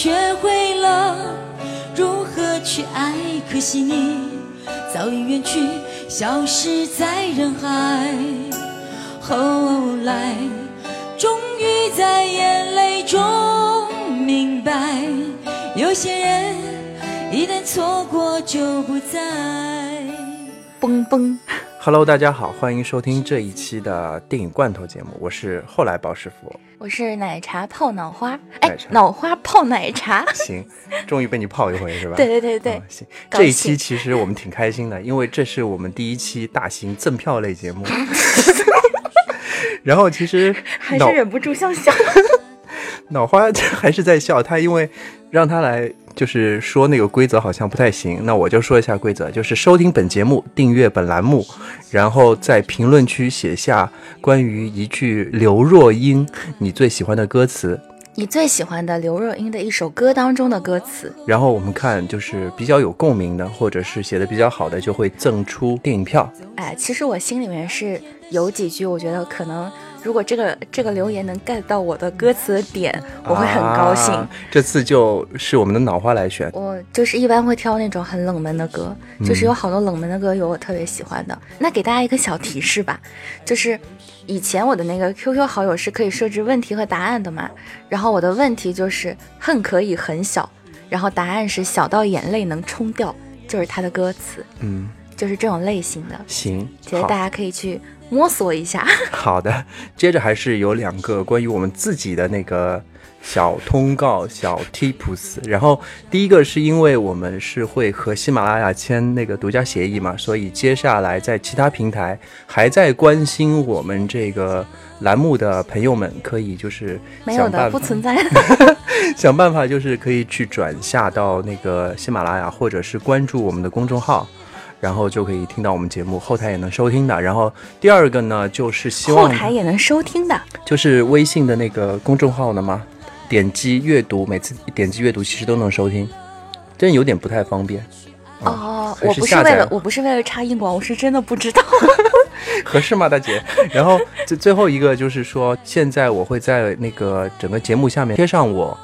学会了如何去爱，可惜你早已远去，消失在人海。后来，终于在眼泪中明白，有些人一旦错过就不再。嘣嘣。Hello，大家好，欢迎收听这一期的电影罐头节目，我是后来包师傅。我是奶茶泡脑花，哎脑花泡奶茶。行，终于被你泡一回是吧？对对对对嗯，行，这一期其实我们挺开心的，因为这是我们第一期大型赠票类节目。然后其实还是忍不住想笑。脑花还是在笑，他因为让他来就是说那个规则好像不太行，那我就说一下规则，就是收听本节目，订阅本栏目，然后在评论区写下关于一句刘若英你最喜欢的歌词，你最喜欢的刘若英的一首歌当中的歌词，然后我们看就是比较有共鸣的，或者是写的比较好的，就会赠出电影票。哎，其实我心里面是有几句，我觉得可能如果这个这个留言能 get 到我的歌词的点，我会很高兴。啊这次就是我们的脑花来选，我就是一般会挑那种很冷门的歌，就是有好多冷门的歌有我特别喜欢的。那给大家一个小提示吧，就是以前我的那个 QQ 好友是可以设置问题和答案的嘛，然后我的问题就是恨可以很小，然后答案是小到眼泪能冲掉，就是它的歌词，嗯，就是这种类型的，行，好觉得大家可以去摸索一下。好的，接着还是有两个关于我们自己的那个小通告、小 tips。然后第一个是因为我们是会和喜马拉雅签那个独家协议嘛，所以接下来在其他平台还在关心我们这个栏目的朋友们，可以就是没有的，想办法不存在。想办法就是可以去转下到那个喜马拉雅，或者是关注我们的公众号。然后就可以听到我们节目，后台也能收听的。然后第二个呢，就是希望后台也能收听的。就是微信的那个公众号的嘛，点击阅读，每次点击阅读其实都能收听，真有点不太方便，哦，我不是为了我不是为了插硬广，我是真的不知道。合适吗，大姐？然后最最后一个就是说，现在我会在那个整个节目下面贴上我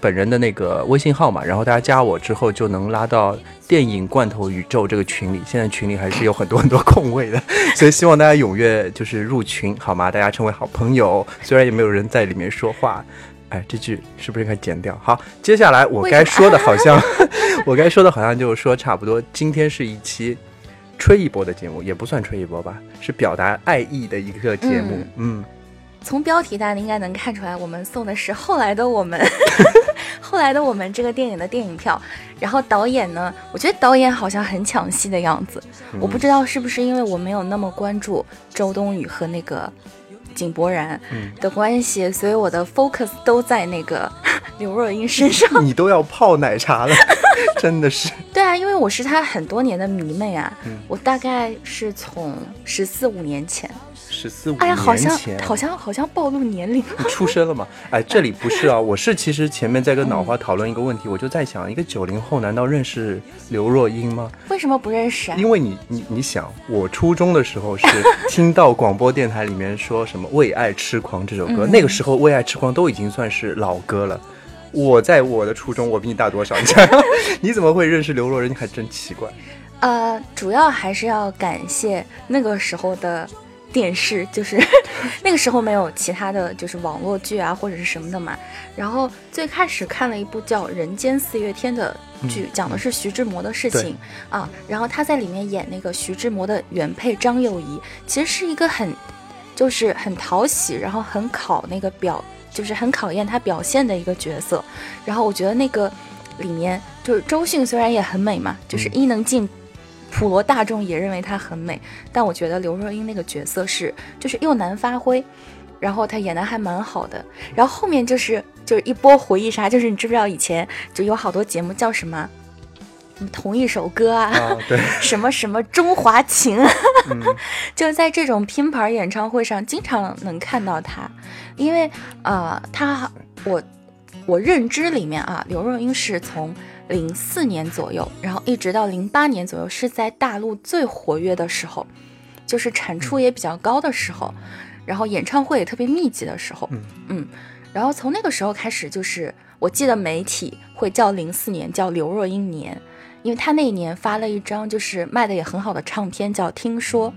本人的那个微信号嘛，然后大家加我之后就能拉到电影罐头宇宙这个群里。现在群里还是有很多很多空位的，所以希望大家踊跃就是入群，好吗？大家成为好朋友，虽然也没有人在里面说话。哎，这句是不是应该剪掉？好，接下来我该说的好像，我该说的好像就是说差不多。今天是一期吹一波的节目，也不算吹一波吧，是表达爱意的一个节目。嗯，从标题大家应该能看出来，我们送的是后来的我们，后来的我们这个电影的电影票。然后导演呢，我觉得导演好像很抢戏的样子，我不知道是不是因为我没有那么关注周冬雨和那个井柏然嗯的关系，所以我的 focus 都在那个 刘若英身上。你都要泡奶茶了，真的是。对啊，因为我是她很多年的迷妹啊，嗯我大概是从十四五年前，十四五哎呀，好像，好像好像暴露年龄了。你出生了吗？哎，这里不是啊，我是其实前面在跟脑花讨论一个问题，我就在想，一个九零后难道认识刘若英吗？为什么不认识啊？因为你你你想，我初中的时候是听到广播电台里面说什么《为爱痴狂》这首歌，嗯那个时候《为爱痴狂》都已经算是老歌了。我在我的初中，我比你大多少？你 想你怎么会认识刘若英？还真奇怪。呃，主要还是要感谢那个时候的电视，就是 那个时候没有其他的就是网络剧啊或者是什么的嘛。然后最开始看了一部叫《人间四月天》的剧，嗯讲的是徐志摩的事情啊。然后他在里面演那个徐志摩的原配张幼仪，其实是一个很就是很讨喜，然后很考那个表，就是很考验他表现的一个角色。然后我觉得那个里面就是周迅虽然也很美嘛，就是嗯伊能静。普罗大众也认为她很美，但我觉得刘若英那个角色是就是又难发挥，然后她演的还蛮好的。然后后面就是就是一波回忆杀，就是你知不知道以前就有好多节目叫什么，同一首歌啊，啊，对，什么什么中华情 就在这种拼盘演唱会上，经常能看到她，因为呃，她我我认知里面啊，刘若英是从零四年左右，然后一直到零八年左右，是在大陆最活跃的时候，就是产出也比较高的时候，然后演唱会也特别密集的时候，嗯嗯，然后从那个时候开始，就是我记得媒体会叫零四年叫刘若英年，因为她那一年发了一张就是卖的也很好的唱片叫《听说》，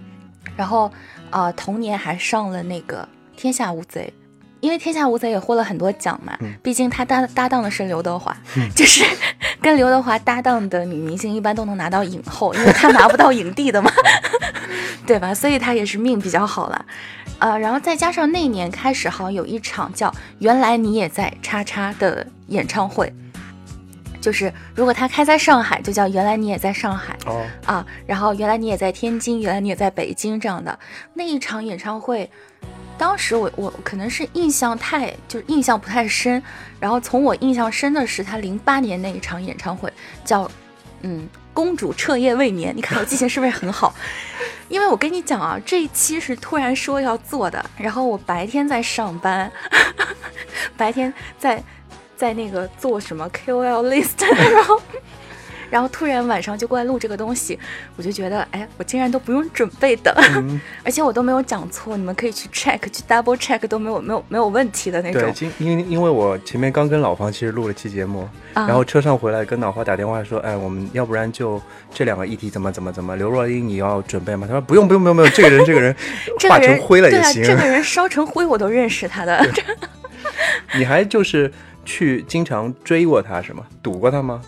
然后啊、同年还上了那个《天下无贼》。因为《天下无贼》也获了很多奖嘛，毕竟他搭搭档的是刘德华，就是 跟刘德华搭档的女明星一般都能拿到影后，因为他拿不到影帝的嘛 对吧？所以他也是命比较好了，呃，然后再加上那年开始好像有一场叫“原来你也在叉叉”的演唱会，就是如果他开在上海，就叫“原来你也在上海”，哦，啊，然后原来你也在天津，原来你也在北京这样的那一场演唱会，当时我我可能是印象太就是印象不太深，然后从我印象深的是他零八年那一场演唱会，叫嗯公主彻夜未眠，你看我记性是不是很好？因为我跟你讲啊，这一期是突然说要做的，然后我白天在上班，白天在在那个做什么 KOL list，然后然后突然晚上就过来录这个东西，我就觉得，哎，我竟然都不用准备的，嗯 而且我都没有讲错，你们可以去 check 去 double check 都没有没有没有问题的那对，种。对因因为我前面刚跟老方其实录了期节目，啊然后车上回来跟老花打电话说，哎，我们要不然就这两个议题怎么怎么怎么，刘若英你要准备吗？他说不用不用不用不用，这个人这个人 这个人化成灰了也行。对啊，这个人烧成灰我都认识他的。你还就是去经常追过他是吗？堵过他吗？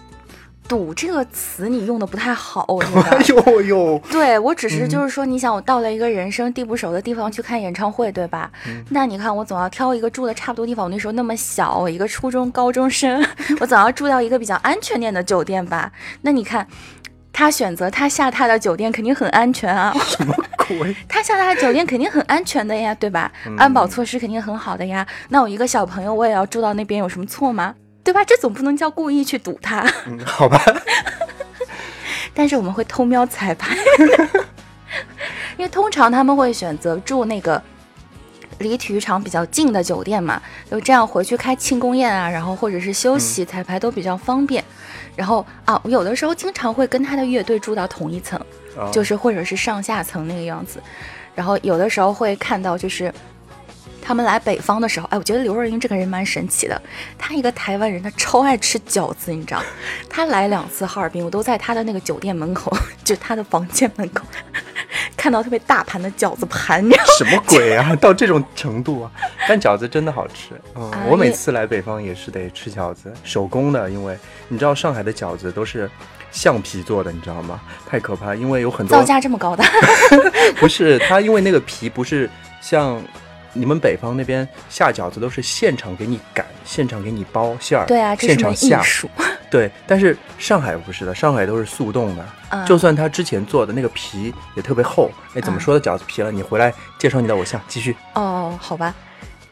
堵这个词你用的不太好，我觉哎得。呦呦，对我只嗯是就是说，你想我到了一个人生地不熟的地方去看演唱会，对吧？嗯那你看我总要挑一个住的差不多地方。我那时候那么小，我一个初中高中生，我总要住到一个比较安全点的酒店吧？那你看。他选择他下榻的酒店肯定很安全啊，什么鬼？他下榻的酒店肯定很安全的呀，对吧？嗯安保措施肯定很好的呀。那我一个小朋友我也要住到那边，有什么错吗？对吧？这总不能叫故意去堵他。嗯，好吧，但是我们会偷瞄彩排，因为通常他们会选择住那个离体育场比较近的酒店嘛，就这样回去开庆功宴啊，然后或者是休息彩排都比较方便。然后啊，我有的时候经常会跟他的乐队住到同一层，哦就是或者是上下层那个样子。然后有的时候会看到就是。他们来北方的时候，哎，我觉得刘若英这个人蛮神奇的。她一个台湾人，她超爱吃饺子，你知道？她来两次哈尔滨，我都在她的那个酒店门口，就她的房间门口，看到特别大盘的饺子盘，你知道？什么鬼啊？到这种程度啊？但饺子真的好吃。嗯，啊我每次来北方也是得吃饺子，手工的，因为你知道上海的饺子都是橡皮做的，你知道吗？太可怕，因为有很多造价这么高的，不是它，因为那个皮不是像你们北方那边下饺子都是现场给你擀，现场给你包馅儿，对啊，现场下。对。但是上海不是的，上海都是速冻的，啊就算他之前做的那个皮也特别厚，哎，怎么啊说的饺子皮了？你回来介绍你的偶像，继续。哦，好吧，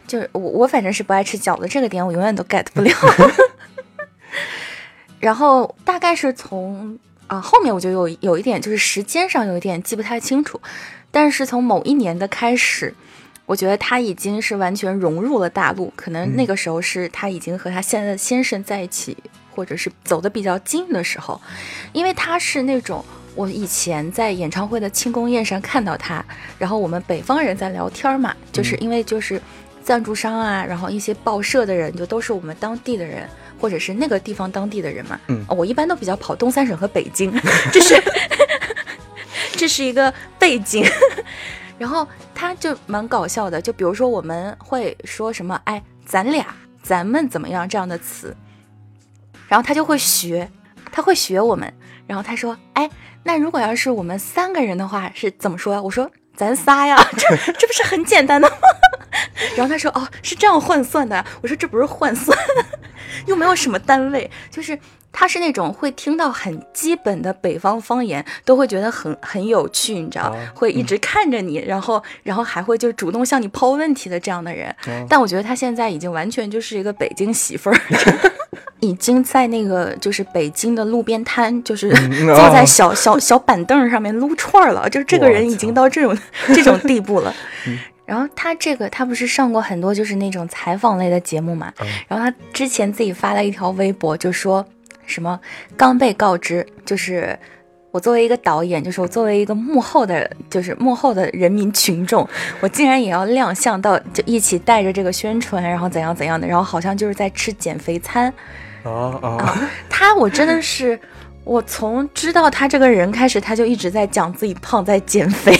就是我我反正是不爱吃饺子，这个点我永远都 get 不了。然后大概是从啊、后面我就有有一点就是时间上有一点记不太清楚，但是从某一年的开始，我觉得他已经是完全融入了大陆，可能那个时候是他已经和他现在的先生在一起，或者是走得比较近的时候，因为他是那种。我以前在演唱会的庆功宴上看到他，然后我们北方人在聊天嘛，就是因为就是赞助商啊，然后一些报社的人就都是我们当地的人，或者是那个地方当地的人嘛。嗯我一般都比较跑东三省和北京，这是 这是一个背景。然后他就蛮搞笑的，就比如说我们会说什么“哎，咱俩”“咱们”怎么样这样的词，然后他就会学，他会学我们。然后他说：“哎，那如果要是我们三个人的话是怎么说呀？”我说：“咱仨呀，这这不是很简单的吗？”然后他说：“哦，是这样换算的。”我说：“这不是换 算，又没有什么单位，就是他是那种会听到很基本的北方方言，都会觉得很很有趣，你知道，哦会一直看着你，然后然后还会就主动向你抛问题的这样的人。哦但我觉得他现在已经完全就是一个北京媳妇儿。已经在那个就是北京的路边摊，就是嗯 坐在哦小小小板凳上面撸串儿了，就是这个人已经到这种这种地步了。嗯然后他这个他不是上过很多就是那种采访类的节目嘛，嗯然后他之前自己发了一条微博，就说什么刚被告知就是我作为一个导演，就是我作为一个幕后的，就是幕后的人民群众，我竟然也要亮相到，就一起带着这个宣传，然后怎样怎样的，然后好像就是在吃减肥餐。啊啊！啊，他我真的是，我从知道他这个人开始，他就一直在讲自己胖，在减肥。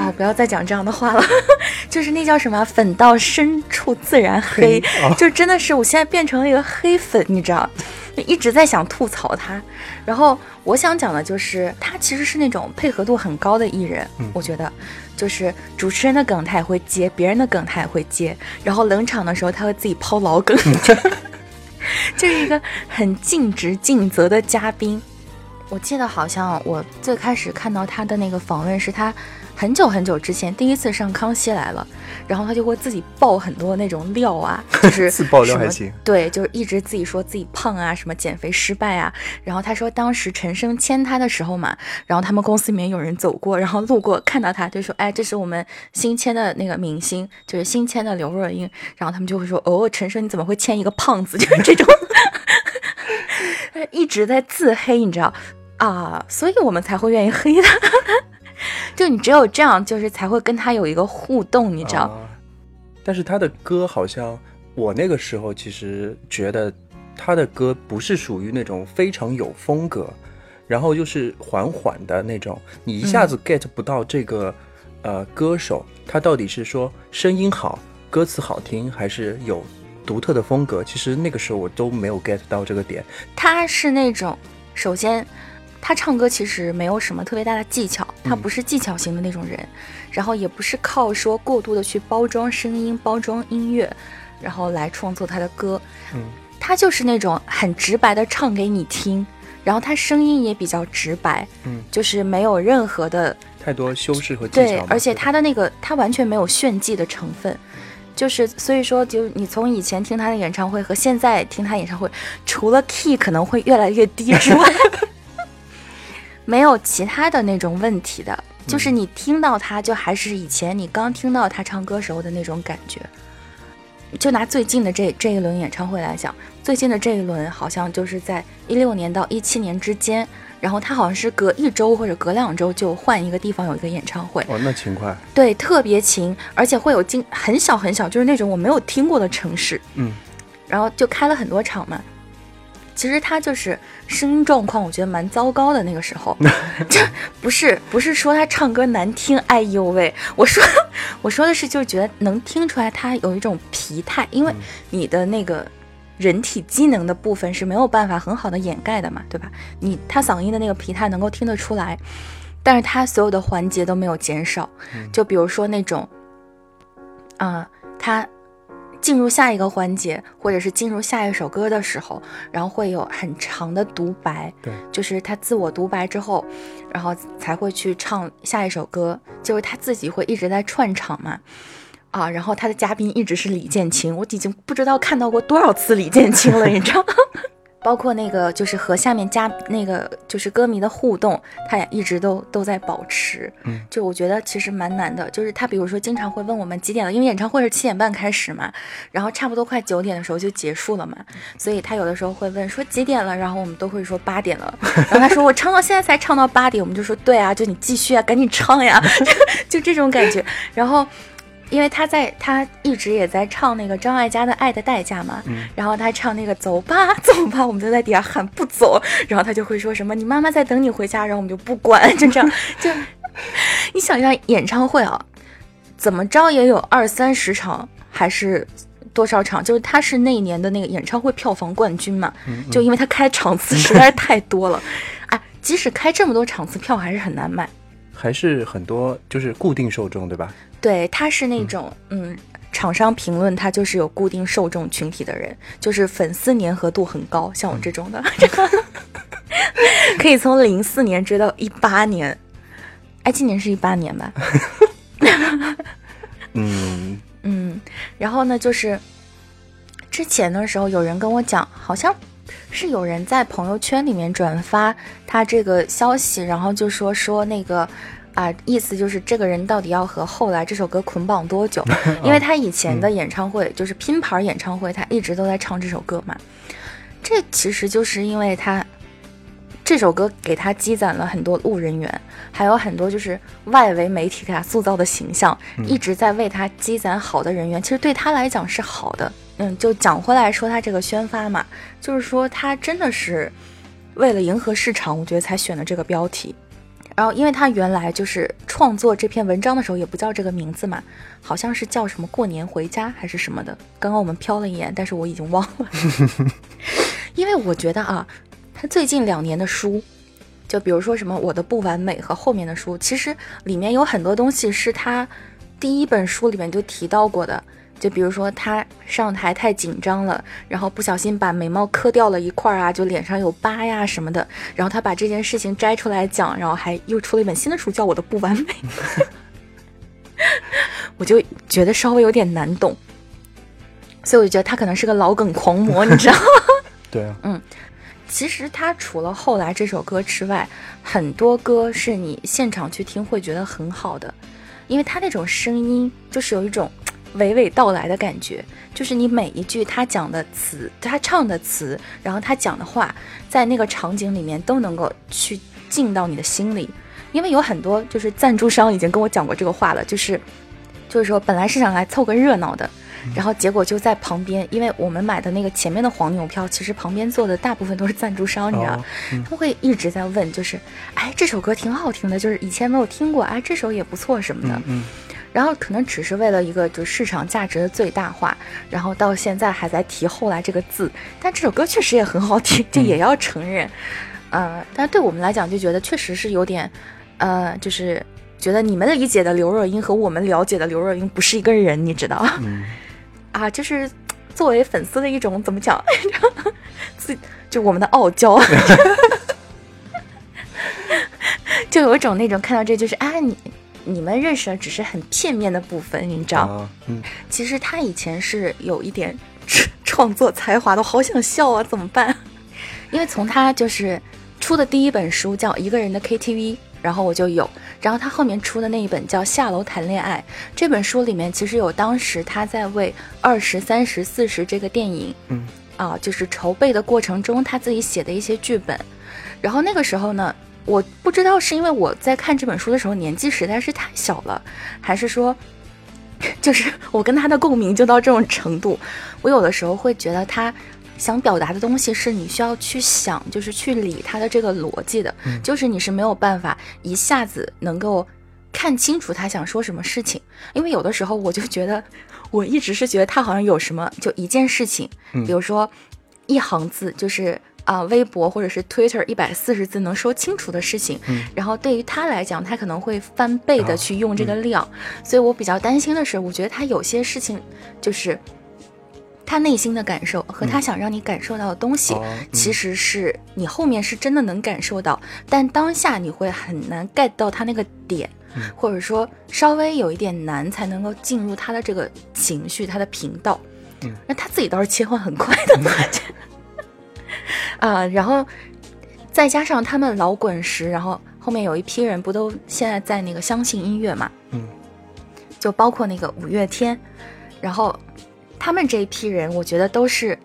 啊，不要再讲这样的话了，就是那叫什么“粉到深处自然黑”，就真的是我现在变成了一个黑粉，你知道，就一直在想吐槽他。然后我想讲的就是，他其实是那种配合度很高的艺人，我觉得，就是主持人的梗他也会接，别人的梗他也会接，然后冷场的时候他会自己抛老梗。就是一个很尽职尽责的嘉宾。我记得好像我最开始看到他的那个访问是他很久很久之前第一次上《康熙来了》，然后他就会自己爆很多那种料啊，就是自爆料还行对，就是一直自己说自己胖啊，什么减肥失败啊。然后他说当时陈升签他的时候嘛，然后他们公司里面有人走过，然后路过看到他就说，哎，这是我们新签的那个明星，就是新签的刘若英。然后他们就会说，哦，陈升你怎么会签一个胖子？就是这种，一直在自黑，你知道啊，所以我们才会愿意黑他。就你只有这样，就是才会跟他有一个互动，你知道？啊但是他的歌好像，我那个时候其实觉得他的歌不是属于那种非常有风格，然后又是缓缓的那种，你一下子 get 不到这个、呃歌手他到底是说声音好、歌词好听，还是有独特的风格。其实那个时候我都没有 get 到这个点。他是那种，首先，他唱歌其实没有什么特别大的技巧，他不是技巧型的那种人，然后也不是靠说过度的去包装声音、包装音乐，然后来创作他的歌。嗯，他就是那种很直白的唱给你听，然后他声音也比较直白，嗯，就是没有任何的太多修饰和技巧，对而且他的那个他完全没有炫技的成分，就是所以说，就你从以前听他的演唱会和现在听他演唱会，除了 key 可能会越来越低之外，没有其他的那种问题的。就是你听到他，就还是以前你刚听到他唱歌时候的那种感觉。就拿最近的这这一轮演唱会来讲，最近的这一轮好像就是在一六年到一七年之间，然后他好像是隔一周或者隔两周就换一个地方有一个演唱会，哦，那勤快，对，特别勤，而且会有经很小很小，就是那种我没有听过的城市，嗯，然后就开了很多场嘛。其实他就是声音状况，我觉得蛮糟糕的。那个时候，这不是不是说他唱歌难听，哎呦喂，我说我说的是，就是觉得能听出来他有一种疲态，因为你的那个人体机能的部分是没有办法很好的掩盖的嘛，对吧？你他嗓音的那个疲态能够听得出来，但是他所有的环节都没有减少，就比如说那种，啊、他进入下一个环节，或者是进入下一首歌的时候，然后会有很长的独白，对，就是他自我独白之后，然后才会去唱下一首歌，就是他自己会一直在串场嘛。啊，然后他的嘉宾一直是李建清，我已经不知道看到过多少次李建清了，你知道吗？包括那个就是和下面加那个就是歌迷的互动，他也一直都都在保持。嗯，就我觉得其实蛮难的，就是他比如说经常会问我们几点了，因为演唱会是七点半开始嘛，然后差不多快九点的时候就结束了嘛，所以他有的时候会问说几点了，然后我们都会说八点了，然后他说我唱到现在才唱到八点，我们就说对啊，就你继续啊，赶紧唱呀，就就这种感觉，然后。因为他在，他一直也在唱那个张艾嘉的《爱的代价》嘛，然后他唱那个走吧 走吧，我们就在底下喊不走，然后他就会说什么你妈妈在等你回家，然后我们就不管，就这样，就你想一下演唱会啊，怎么着也有二三十场，还是多少场？就是他是那一年的那个演唱会票房冠军嘛，就因为他开场次实在是太多了，哎，即使开这么多场次，票还是很难卖。还是很多就是固定受众，对吧？对，他是那种嗯厂商评论他就是有固定受众群体的人，就是粉丝粘合度很高，像我这种的，可以从零四年追到一八年，哎，今年是一八年吧？嗯，嗯，然后呢，就是之前的时候有人跟我讲，好像是有人在朋友圈里面转发他这个消息，然后就说说那个。啊，意思就是这个人到底要和后来这首歌捆绑多久？因为他以前的演唱会、就是拼盘演唱会，他一直都在唱这首歌嘛。这其实就是因为他这首歌给他积攒了很多路人缘，还有很多就是外围媒体给他塑造的形象，一直在为他积攒好的人缘。其实对他来讲是好的。嗯，就讲回来说他这个宣发嘛，就是说他真的是为了迎合市场，我觉得才选的这个标题。然后，因为他原来就是创作这篇文章的时候也不叫这个名字嘛，好像是叫什么“过年回家”还是什么的。刚刚我们瞟了一眼，但是我已经忘了。因为我觉得啊。他最近两年的书，就比如说什么《我的不完美》和后面的书，其实里面有很多东西是他第一本书里面就提到过的。就比如说他上台太紧张了，然后不小心把眉毛磕掉了一块啊，就脸上有疤呀什么的。然后他把这件事情摘出来讲，然后还又出了一本新的书，叫《我的不完美》。我就觉得稍微有点难懂，所以我就觉得他可能是个老梗狂魔，你知道吗？对啊，嗯。其实他除了后来这首歌之外，很多歌是你现场去听会觉得很好的，因为他那种声音就是有一种娓娓道来的感觉，就是你每一句他讲的词，他唱的词，然后他讲的话，在那个场景里面都能够去进到你的心里。因为有很多就是赞助商已经跟我讲过这个话了，就是就是说本来是想来凑个热闹的。然后结果就在旁边，因为我们买的那个前面的黄牛票，其实旁边坐的大部分都是赞助商，你知道，他们会一直在问，就是，哎，这首歌挺好听的，就是以前没有听过，哎，这首也不错什么的。嗯。然后可能只是为了一个就市场价值的最大化，然后到现在还在提后来这个字，但这首歌确实也很好听，这也要承认。呃，但对我们来讲就觉得确实是有点，呃，就是觉得你们理解的刘若英和我们了解的刘若英不是一个人，你知道。嗯。啊，就是作为粉丝的一种怎么讲？自 就我们的傲娇，就有一种那种看到这就是啊，你你们认识的只是很片面的部分，你知道？嗯，其实他以前是有一点 创作才华的，好想笑啊，怎么办？因为从他就是出的第一本书叫《一个人的 KTV》。然后我就有，然后他后面出的那一本叫《下楼谈恋爱》这本书里面其实有当时他在为二十三十四十这个电影，嗯，啊，就是筹备的过程中他自己写的一些剧本。然后那个时候呢，我不知道是因为我在看这本书的时候年纪实在是太小了，还是说，就是我跟他的共鸣就到这种程度，我有的时候会觉得他。想表达的东西是你需要去想，就是去理他的这个逻辑的，就是你是没有办法一下子能够看清楚他想说什么事情，因为有的时候我就觉得，我一直是觉得他好像有什么就一件事情，比如说一行字，就是啊微博或者是 Twitter 一百四十字能说清楚的事情，然后对于他来讲，他可能会翻倍的去用这个量，所以我比较担心的是，我觉得他有些事情就是。他内心的感受和他想让你感受到的东西，其实是你后面是真的能感受到，但当下你会很难 get 到他那个点，或者说稍微有一点难才能够进入他的这个情绪、他的频道。那他自己倒是切换很快的，啊，然后再加上他们老滚石，然后后面有一批人不都现在在那个相信音乐嘛？嗯，就包括那个五月天，然后。他们这一批人，我觉得都是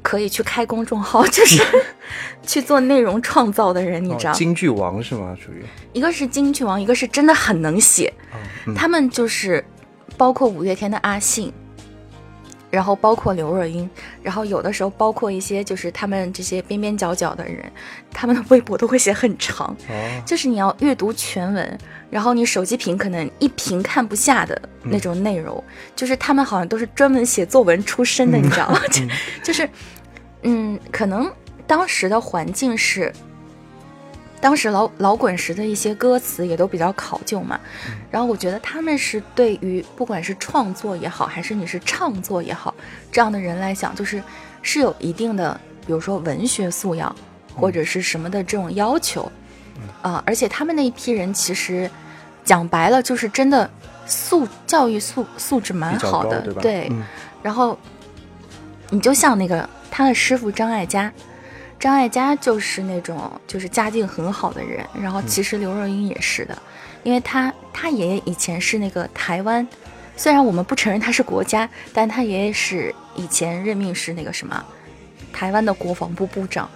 可以去开公众号，就是 去做内容创造的人，你知道？京剧王是吗？属于一个是京剧王，一个是真的很能写。他们就是包括五月天的阿信。然后包括刘若英，然后有的时候包括一些就是他们这些边边角角的人，他们的微博都会写很长，就是你要阅读全文，然后你手机屏可能一屏看不下的那种内容，就是他们好像都是专门写作文出身的，你知道吗？就是，嗯，可能当时的环境是。当时老老滚石的一些歌词也都比较考究嘛，然后我觉得他们是对于不管是创作也好，还是你是唱作也好，这样的人来讲，就是是有一定的，比如说文学素养或者是什么的这种要求，啊，而且他们那一批人其实讲白了就是真的素教育素素质蛮好的，对，然后你就像那个他的师傅张艾嘉。张艾嘉就是那种就是家境很好的人，然后其实刘若英也是的，因为她她爷爷以前是那个台湾，虽然我们不承认他是国家，但他爷爷是以前任命是那个什么台湾的国防部部长，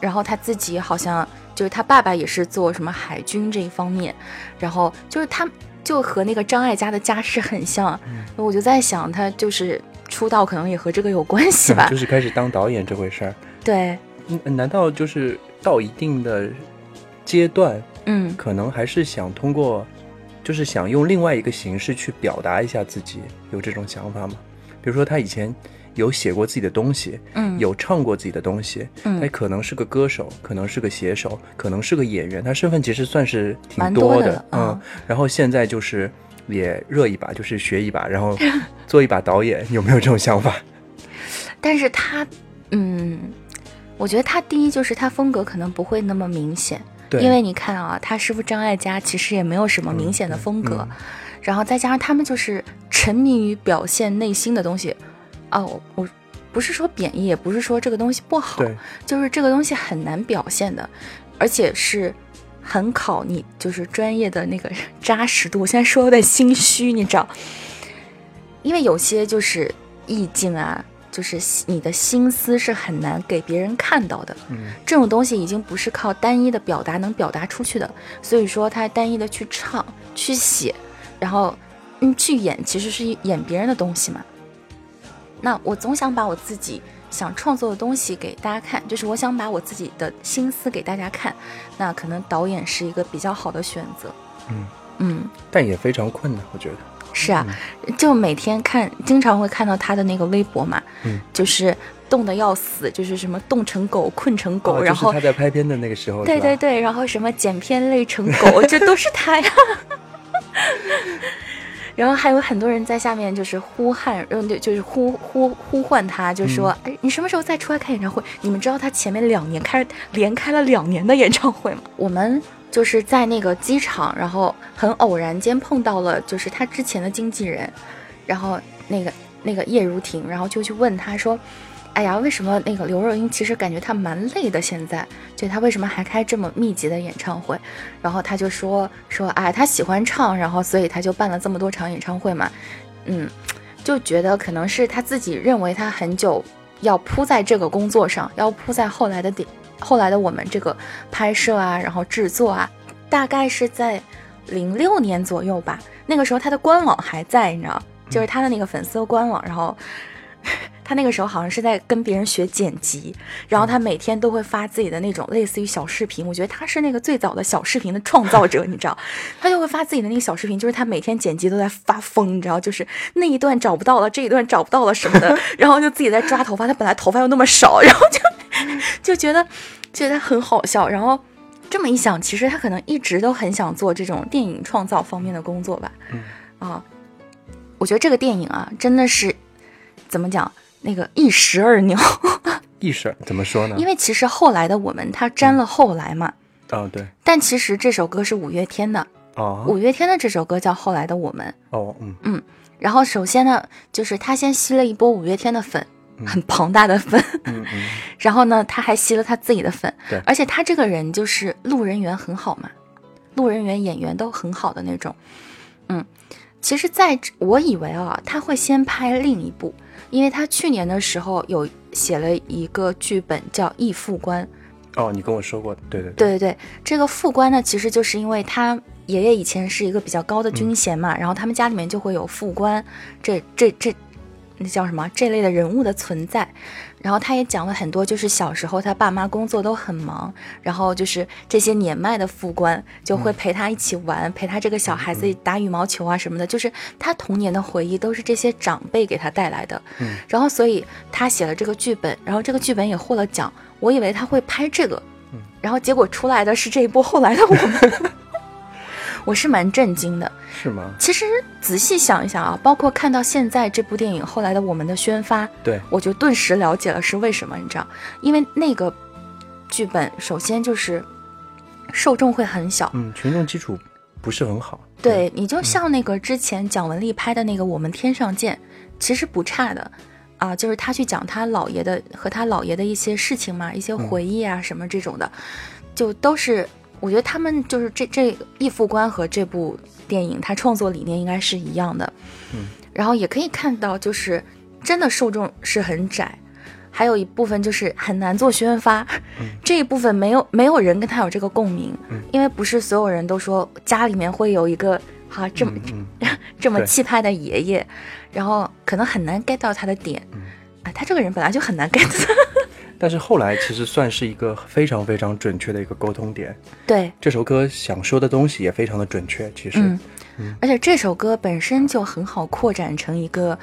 然后他自己好像就是他爸爸也是做什么海军这一方面，然后就是他就和那个张艾嘉的家世很像，我就在想他就是出道可能也和这个有关系吧 就，是开始当导演这回事儿。对，嗯难道就是到一定的阶段，嗯可能还是想通过，就是想用另外一个形式去表达一下自己，有这种想法吗？比如说他以前有写过自己的东西，嗯，有唱过自己的东西，嗯他可能是个歌手，可能是个写手，可能是个演员，他身份其实算是挺多的，的嗯嗯。然后现在就是也热一把，就是学一把，然后做一把导演，有没有这种想法？但是他，嗯，我觉得他第一就是他风格可能不会那么明显，对，因为你看啊，他师傅张艾嘉其实也没有什么明显的风格，嗯然后再加上他们就是沉迷于表现内心的东西，哦，我我不是说贬义，也不是说这个东西不好，就是这个东西很难表现的，而且是很考你就是专业的那个扎实度。我现在说有点心虚，你知道，因为有些就是意境啊，就是你的心思是很难给别人看到的。嗯这种东西已经不是靠单一的表达能表达出去的，所以说他单一的去唱、去写，然后嗯去演，其实是演别人的东西嘛。那我总想把我自己想创作的东西给大家看，就是我想把我自己的心思给大家看。那可能导演是一个比较好的选择。嗯嗯，但也非常困难，我觉得。是啊，就每天看，经常会看到他的那个微博嘛，嗯就是冻得要死，就是什么冻成狗、困成狗，哦然后就是他在拍片的那个时候，对对对，然后什么剪片累成狗，这都是他呀。然后还有很多人在下面就是呼喊，嗯，就就是呼呼呼唤他，就说：“哎，你什么时候再出来开演唱会？你们知道他前面两年开连开了两年的演唱会吗？”我们就是在那个机场，然后很偶然间碰到了，就是他之前的经纪人，然后那个那个叶如婷，然后就去问他说：“哎呀，为什么那个刘若英其实感觉她蛮累的？现在就她为什么还开这么密集的演唱会？”然后他就说说哎，他喜欢唱，然后所以他就办了这么多场演唱会嘛。嗯，就觉得可能是他自己认为他很久要扑在这个工作上，要扑在后来的点，后来的我们这个拍摄啊，然后制作啊，大概是在零六年左右吧。那个时候他的官网还在，你知道，就是他的那个粉丝官网，然后。他那个时候好像是在跟别人学剪辑，然后他每天都会发自己的那种类似于小视频。我觉得他是那个最早的小视频的创造者，你知道，他就会发自己的那个小视频，就是他每天剪辑都在发疯，你知道，就是那一段找不到了，这一段找不到了什么的，然后就自己在抓头发。他本来头发又那么少，然后就就觉得觉得很好笑。然后这么一想，其实他可能一直都很想做这种电影创造方面的工作吧。嗯啊，我觉得这个电影啊，真的是怎么讲？那个一石二鸟，一石怎么说呢？因为其实后来的我们，他沾了后来嘛。哦对但其实这首歌是五月天的，哦五月天的这首歌叫《后来的我们哦嗯嗯》。然后首先呢，就是他先吸了一波五月天的粉，很庞大的粉。嗯嗯 然后呢，他还吸了他自己的粉对，而且他这个人就是路人缘很好嘛，路人缘演员都很好的那种。嗯，其实在我以为啊，他会先拍另一部，因为他去年的时候有写了一个剧本叫《义副官》。哦，你跟我说过，对对对对对，这个副官呢，其实就是因为他爷爷以前是一个比较高的军衔嘛，然后他们家里面就会有副官，这这这，那叫什么这类的人物的存在。然后他也讲了很多，就是小时候他爸妈工作都很忙，然后就是这些年迈的副官就会陪他一起玩，陪他这个小孩子打羽毛球啊什么的，就是他童年的回忆都是这些长辈给他带来的。嗯然后所以他写了这个剧本，然后这个剧本也获了奖。我以为他会拍这个，嗯然后结果出来的是这一部后来的我们，我是蛮震惊的。是吗？其实仔细想一想啊，包括看到现在这部电影后来的我们的宣发，对我就顿时了解了是为什么，你知道？因为那个剧本首先就是受众会很小，嗯，群众基础不是很好。对，你就像那个之前蒋雯丽拍的那个《我们天上见》，其实不差的，啊，就是他去讲他姥爷的和他姥爷的一些事情嘛，一些回忆啊什么这种的，就都是我觉得他们就是这这《易副官》和这部电影，他创作理念应该是一样的，嗯，然后也可以看到，就是真的受众是很窄。还有一部分就是很难做宣发，这一部分没有没有人跟他有这个共鸣，因为不是所有人都说家里面会有一个哈这么、嗯 这么气派的爷爷，然后可能很难 get 到他的点，啊，他这个人本来就很难 get，但是后来其实算是一个非常非常准确的一个沟通点。对，这首歌想说的东西也非常的准确，其实，嗯，而且这首歌本身就很好扩展成一个，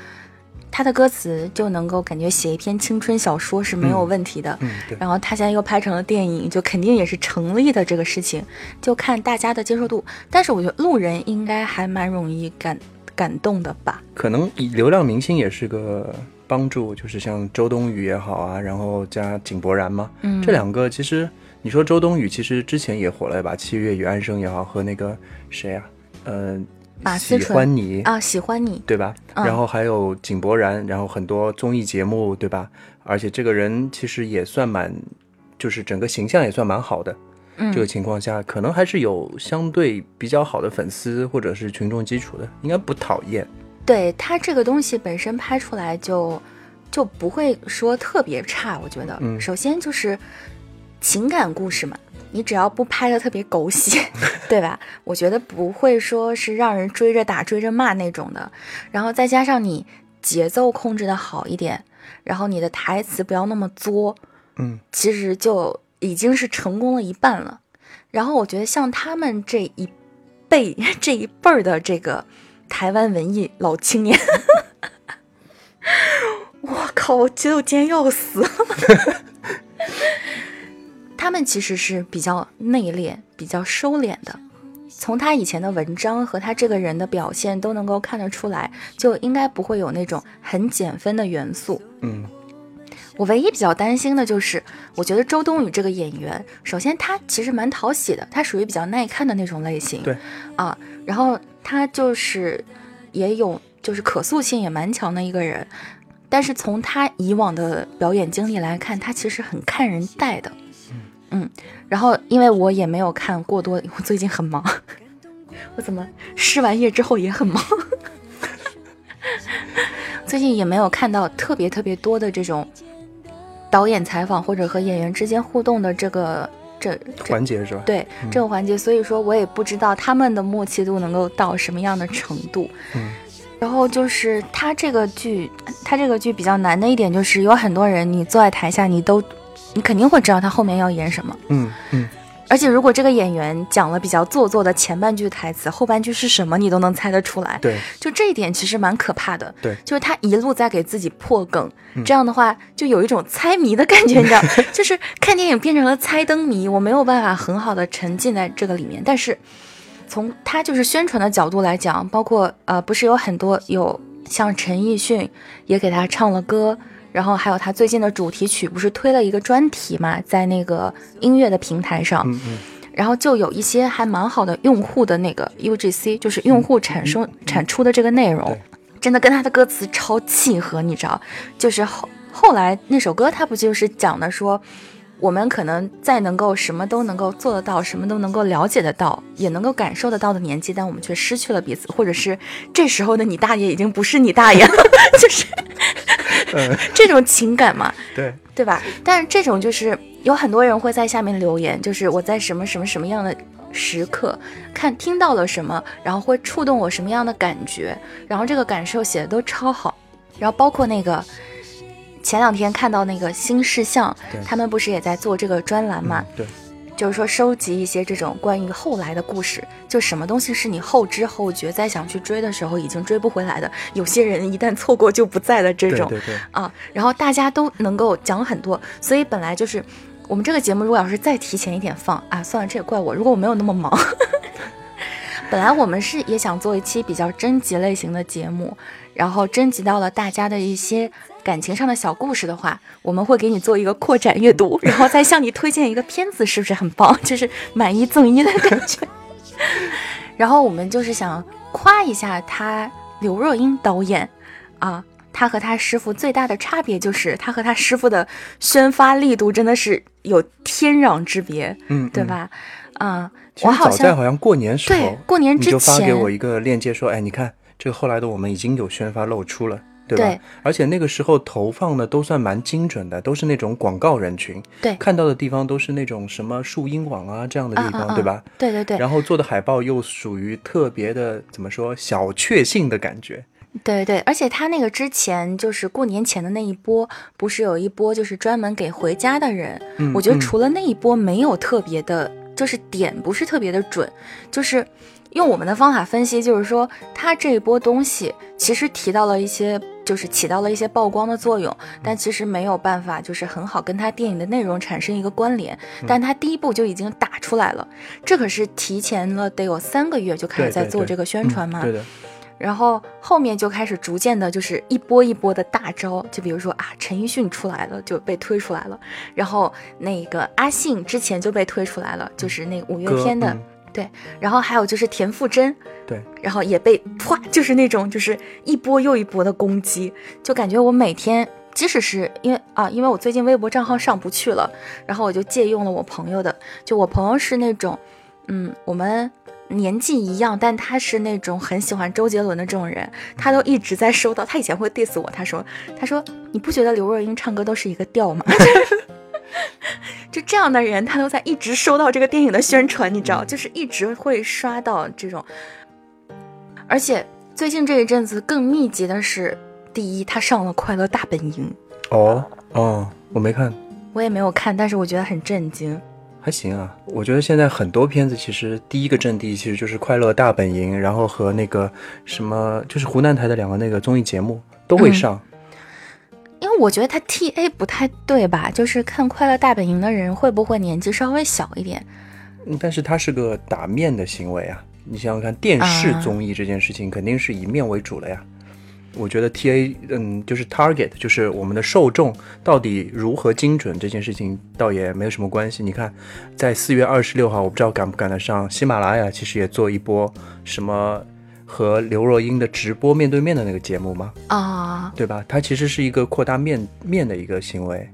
它的歌词就能够感觉写一篇青春小说是没有问题的。然后他现在又拍成了电影，就肯定也是成立的这个事情，就看大家的接受度。但是我觉得路人应该还蛮容易感感动的吧？可能以流量明星也是个帮助，就是像周冬雨也好啊，然后加井柏然嘛，嗯，这两个其实你说周冬雨其实之前也火了吧，《七月与安生》也好，和那个谁啊，呃，喜马思纯。欢你。啊，喜欢你，对吧？嗯。然后还有井柏然，然后很多综艺节目，对吧？而且这个人其实也算蛮，就是整个形象也算蛮好的。嗯。这个情况下，可能还是有相对比较好的粉丝或者是群众基础的，应该不讨厌。对他这个东西本身拍出来就就不会说特别差，我觉得，嗯首先就是情感故事嘛，你只要不拍的特别狗血，对吧？我觉得不会说是让人追着打、追着骂那种的，然后再加上你节奏控制的好一点，然后你的台词不要那么作，嗯，其实就已经是成功了一半了。然后我觉得像他们这一辈 这一辈儿的这个台湾文艺老青年，我靠，我觉得我今天要死。他们其实是比较内敛、比较收敛的。从他以前的文章和他这个人的表现都能够看得出来，就应该不会有那种很减分的元素。嗯我唯一比较担心的就是，我觉得周冬雨这个演员，首先她其实蛮讨喜的，她属于比较耐看的那种类型，对。啊，然后她就是也有就是可塑性也蛮强的一个人，但是从她以往的表演经历来看，她其实很看人带的，嗯，然后因为我也没有看过多，我最近很忙，我怎么失完业之后也很忙。最近也没有看到特别特别多的这种导演采访或者和演员之间互动的这个这这环节是吧？对这个环节，所以说我也不知道他们的默契度能够到什么样的程度。嗯，然后就是他这个剧，他这个剧比较难的一点就是有很多人，你坐在台下，你都你肯定会知道他后面要演什么。嗯嗯，而且如果这个演员讲了比较做作的前半句台词，后半句是什么，你都能猜得出来。对，就这一点其实蛮可怕的。对就是他一路在给自己破梗，嗯这样的话就有一种猜谜的感觉，你知道，就是看电影变成了猜灯谜，我没有办法很好的沉浸在这个里面。但是从他就是宣传的角度来讲，包括呃，不是有很多有像陈奕迅也给他唱了歌。然后还有他最近的主题曲，不是推了一个专题嘛，在那个音乐的平台上，嗯嗯。然后就有一些还蛮好的用户的那个 UGC，就是用户产生、产出的这个内容，真的跟他的歌词超契合，你知道？就是后后来那首歌，他不就是讲的说，我们可能在能够什么都能够做得到，什么都能够了解得到，也能够感受得到的年纪，但我们却失去了彼此，或者是这时候的你大爷已经不是你大爷了，就是嗯，这种情感嘛。对，对吧？但是这种就是有很多人会在下面留言，就是我在什么什么什么样的时刻看听到了什么，然后会触动我什么样的感觉，然后这个感受写的都超好，然后包括那个前两天看到那个新事项，他们不是也在做这个专栏嘛？对，就是说收集一些这种关于后来的故事，就什么东西是你后知后觉，再想去追的时候已经追不回来的，有些人一旦错过就不在的这种。对对对，啊，然后大家都能够讲很多，所以本来就是我们这个节目，如果要是再提前一点放啊，算了，这也怪我，如果我没有那么忙。本来我们是也想做一期比较征集类型的节目，然后征集到了大家的一些感情上的小故事的话，我们会给你做一个扩展阅读，然后再向你推荐一个片子，是不是很棒？就是买一赠一的感觉。然后我们就是想夸一下他刘若英导演啊，他和他师傅最大的差别就是他和他师傅的宣发力度真的是有天壤之别，嗯，嗯。对吧？啊、其我好像实早在好像过年时对候，过年之你就发给我一个链接说，哎，你看这个后来的我们已经有宣发露出了，对吧？对。而且那个时候投放的都算蛮精准的，都是那种广告人群，对。看到的地方都是那种什么树荫网啊这样的地方，嗯嗯嗯。对吧？对对对。然后做的海报又属于特别的怎么说小确幸的感觉，对对，而且他那个之前就是过年前的那一波，不是有一波就是专门给回家的人，嗯我觉得嗯。除了那一波没有特别的，就是点不是特别的准，就是用我们的方法分析，就是说他这一波东西其实提到了一些，就是起到了一些曝光的作用，但其实没有办法就是很好跟他电影的内容产生一个关联，嗯。但他第一部就已经打出来了，这可是提前了得有三个月就开始在做这个宣传嘛，嗯对的，然后后面就开始逐渐的，就是一波一波的大招，就比如说啊，陈奕迅出来了，就被推出来了，然后那个阿信之前就被推出来了，就是那个五月天的，对。然后还有就是田馥甄，对，然后也被啪，就是那种就是一波又一波的攻击，就感觉我每天。即使是因为啊，因为我最近微博账号上不去了，然后我就借用了我朋友的。就我朋友是那种，嗯，我们年纪一样，但他是那种很喜欢周杰伦的这种人，他都一直在收到。他以前会 diss 我，他说，他说你不觉得刘若英唱歌都是一个调吗？就这样的人，他都在一直收到这个电影的宣传，你知道，就是一直会刷到这种。而且最近这一阵子更密集的是，第一，他上了《快乐大本营》，哦哦，我没看，我也没有看，但是我觉得很震惊。还行啊。我觉得现在很多片子其实第一个阵地其实就是《快乐大本营》，然后和那个什么就是湖南台的两个那个综艺节目都会嗯上。因为我觉得他 T A 不太对吧？就是看《快乐大本营》的人会不会年纪稍微小一点？嗯但是他是个打面的行为啊！你想想看，电视啊综艺这件事情肯定是以面为主了呀。我觉得 T A，嗯，就是 target，就是我们的受众到底如何精准这件事情，倒也没有什么关系。你看，在四月二十六号，我不知道赶不赶得上，喜马拉雅其实也做一波什么和刘若英的直播面对面的那个节目嘛，啊，对吧？它其实是一个扩大面面的一个行为。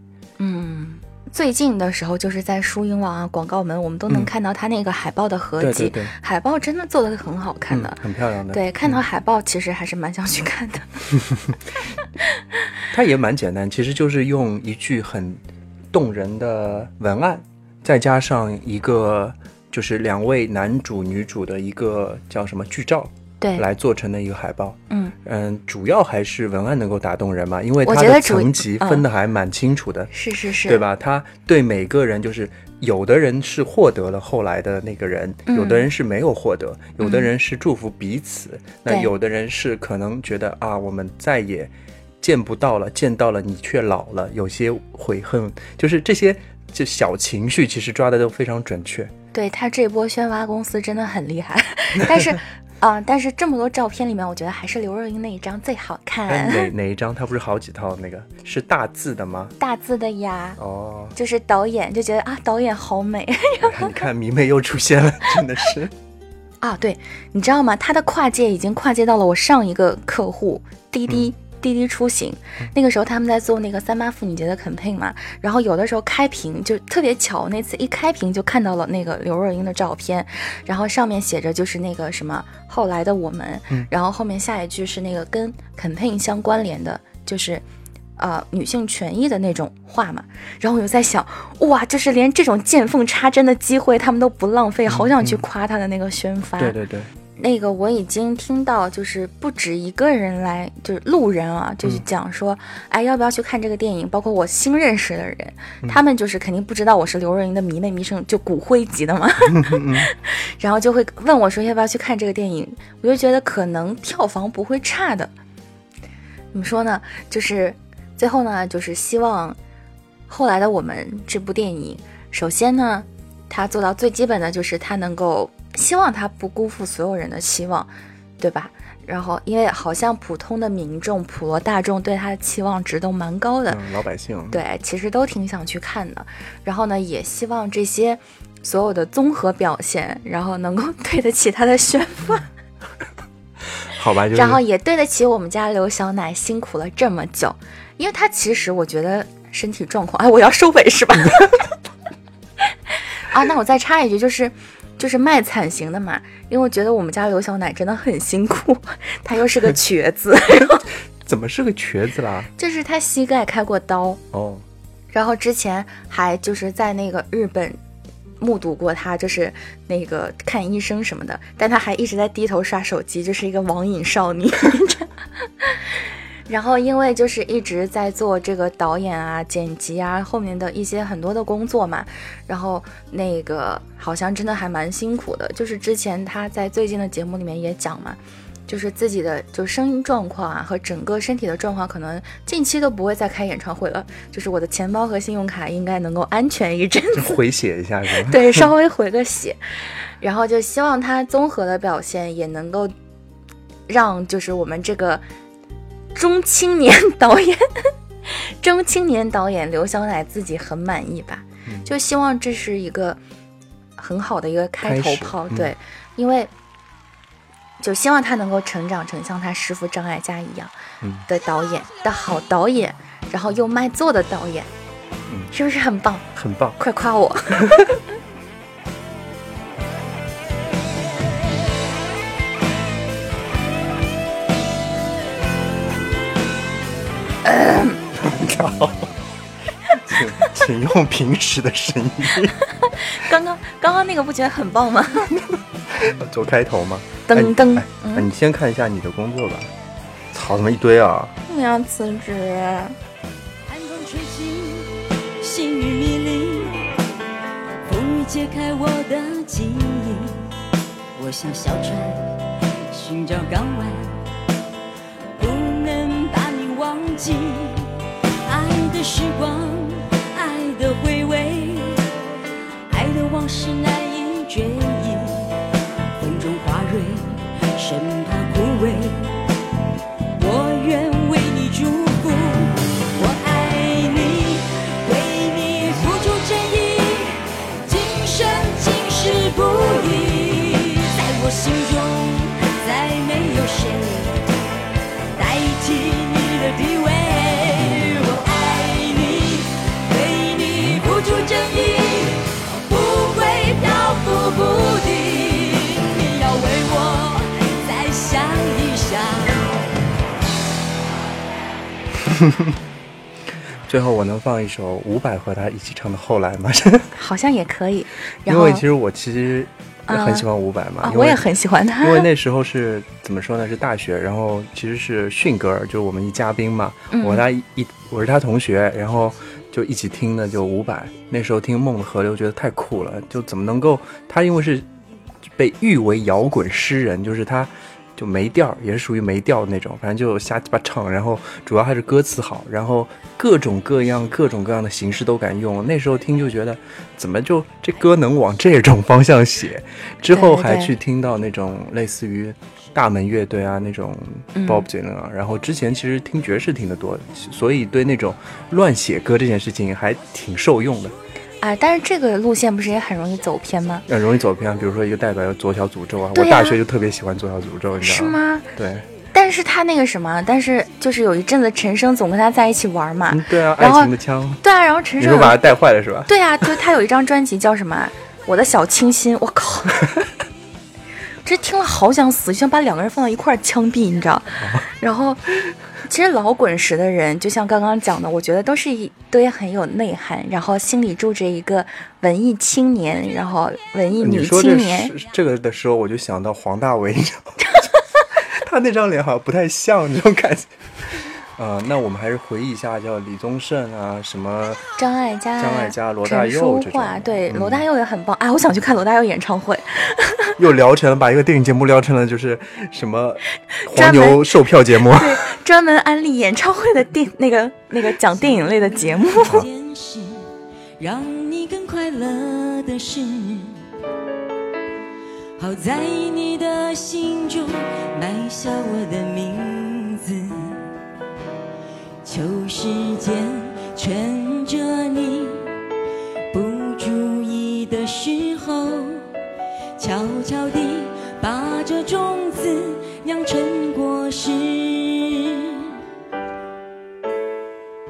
嗯，最近的时候就是在书影网啊、广告门，我们都能嗯看到他那个海报的合集，对对对，海报真的做的很好看的。嗯，很漂亮的。对，看到海报其实还是蛮想去看的。它也蛮简单，其实就是用一句很动人的文案，再加上一个就是两位男主女主的一个叫什么剧照对，来做成的一个海报。嗯，嗯，主要还是文案能够打动人嘛，因为我它的层级嗯分的还蛮清楚的，是是是，对？吧？他对每个人就是。有的人是获得了后来的那个人，嗯有的人是没有获得，有的嗯人是祝福彼此，那有的人是可能觉得啊，我们再也见不到了，见到了你却老了，有些悔恨，就是这些就小情绪，其实抓的都非常准确。对他这波宣发公司真的很厉害，但是，啊、但是这么多照片里面，我觉得还是刘若英那一张最好哎，看，哪哪一张？她不是好几套那个是大字的吗？大字的呀。哦，就是导演就觉得啊，导演好美你看迷妹又出现了，真的是。啊！对，你知道吗？她的跨界已经跨界到了我上一个客户滴滴。滴滴出行，那个时候他们在做那个三八妇女节的 campaign 嘛，然后有的时候开屏就特别巧，那次一开屏就看到了那个刘若英的照片，然后上面写着就是那个什么后来的我们，然后后面下一句是那个跟 campaign 相关联的，就是呃女性权益的那种话嘛，然后我就在想，哇，就是连这种见缝插针的机会他们都不浪费，好想去夸他的那个宣发。对对对，那个我已经听到，就是不止一个人来，就是路人啊，就是讲说，哎，要不要去看这个电影？包括我新认识的人，他们就是肯定不知道我是刘若英的迷妹迷生，就骨灰级的嘛，然后就会问我说要不要去看这个电影？我就觉得可能票房不会差的。怎么说呢？就是最后呢，就是希望后来的我们这部电影，首先呢，它做到最基本的就是它能够。希望他不辜负所有人的期望，对吧？然后，因为好像普通的民众、普罗大众对他的期望值都蛮高的，嗯，老百姓，对，其实都挺想去看的。然后呢，也希望这些所有的综合表现，然后能够对得起他的宣发，好吧，就是然后也对得起我们家刘小奶辛苦了这么久，因为他其实我觉得身体状况，哎，我要收尾是吧？啊，那我再插一句，就是。就是卖惨型的嘛，因为我觉得我们家刘小奶真的很辛苦，她又是个瘸子。怎么是个瘸子啦？就是他膝盖开过刀，哦，然后之前还就是在那个日本目睹过他，就是那个看医生什么的，但他还一直在低头刷手机，就是一个网瘾少女。然后因为就是一直在做这个导演啊、剪辑啊后面的一些很多的工作嘛，然后那个好像真的还蛮辛苦的。就是之前他在最近的节目里面也讲嘛，就是自己的就声音状况啊和整个身体的状况，可能近期都不会再开演唱会了。就是我的钱包和信用卡应该能够安全一阵子，回血一下是吧？对，稍微回个血，然后就希望他综合的表现也能够让就是我们这个中青年导演，中青年导演刘小乃自己很满意吧。嗯就希望这是一个很好的一个开头炮，嗯对，因为就希望他能够成长成像他师傅张艾嘉一样嗯的导演的好导演，然后又卖座的导演，嗯是不是很棒？很棒。快夸我！好，请请用平时的声音刚刚刚刚那个不觉得很棒吗？做开头吗？噔哎噔哎哎你先看一下你的工作吧。操，怎么一堆啊？我要辞职。寒风吹起，心雨迷离，风雨揭开我的记忆。我像小船寻找港湾，不能把你忘记。爱的时光，爱的回味，爱的往事难以追忆。风中花蕊，最后我能放一首伍佰和他一起唱的《后来》吗？好像也可以。然后因为其实我其实也很喜欢伍佰嘛，我也很喜欢他。因为那时候是怎么说呢？是大学，然后其实是迅哥儿，就是我们一嘉宾嘛，嗯我和他一一我是他同学，然后就一起听的就伍佰。那时候听《梦的河流》觉得太酷了，就怎么能够他因为是被誉为摇滚诗人，就是他。就没调，也是属于没调儿那种，反正就瞎鸡巴唱，然后主要还是歌词好，然后各种各样、各种各样的形式都敢用。那时候听就觉得，怎么就这歌能往这种方向写？之后还去听到那种类似于大门乐队啊那种嗯 Bob Dylan 啊，然后之前其实听爵士听得多，所以对那种乱写歌这件事情还挺受用的。啊，但是这个路线不是也很容易走偏吗？很容易走偏，比如说一个代表有左小诅咒啊，我大学就特别喜欢左小诅咒，你知道吗？是吗？对，但是他那个什么，但是就是有一阵子陈升总跟他在一起玩嘛。嗯，对啊，爱情的枪，对啊，然后陈升有你说把他带坏了是吧？对啊，就他有一张专辑叫什么啊？我的小清新，我靠！这听了好想死，就想把两个人放到一块儿枪毙，你知道？然后，其实老滚石的人，就像刚刚讲的，我觉得都是一堆很有内涵，然后心里住着一个文艺青年，然后文艺女你说这青年。是这个的时候，我就想到黄大炜？他那张脸好像不太像那种感觉。呃，那我们还是回忆一下，叫李宗盛啊，什么张艾嘉、张艾嘉罗大佑这种对，嗯罗大佑也很棒。啊，我想去看罗大佑演唱会。又聊成了把一个电影节目聊成了就是什么黄牛售票节目。对，专门安利演唱会的电那个那个讲电影类的节目。让你更快乐的事。好在你的心中埋下我的名字，求时间趁着你不注意的时候，悄悄地把这种子酿成果实。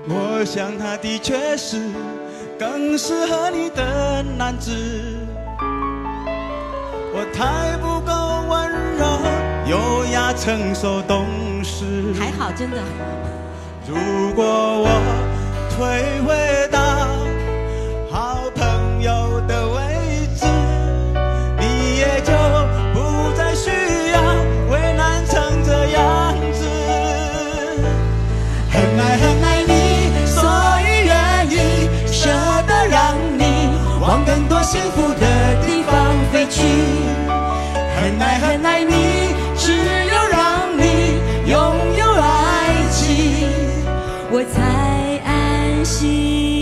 我想他的确是更适合你的男子。我太不够温柔、优雅、成熟、懂事。还好，真的。如果我退回到好朋友的位置，你也就不再需要为难成这样子。很爱很爱你，所以愿意舍得让你往更多幸福的地方飞去。很爱很爱你，才安心。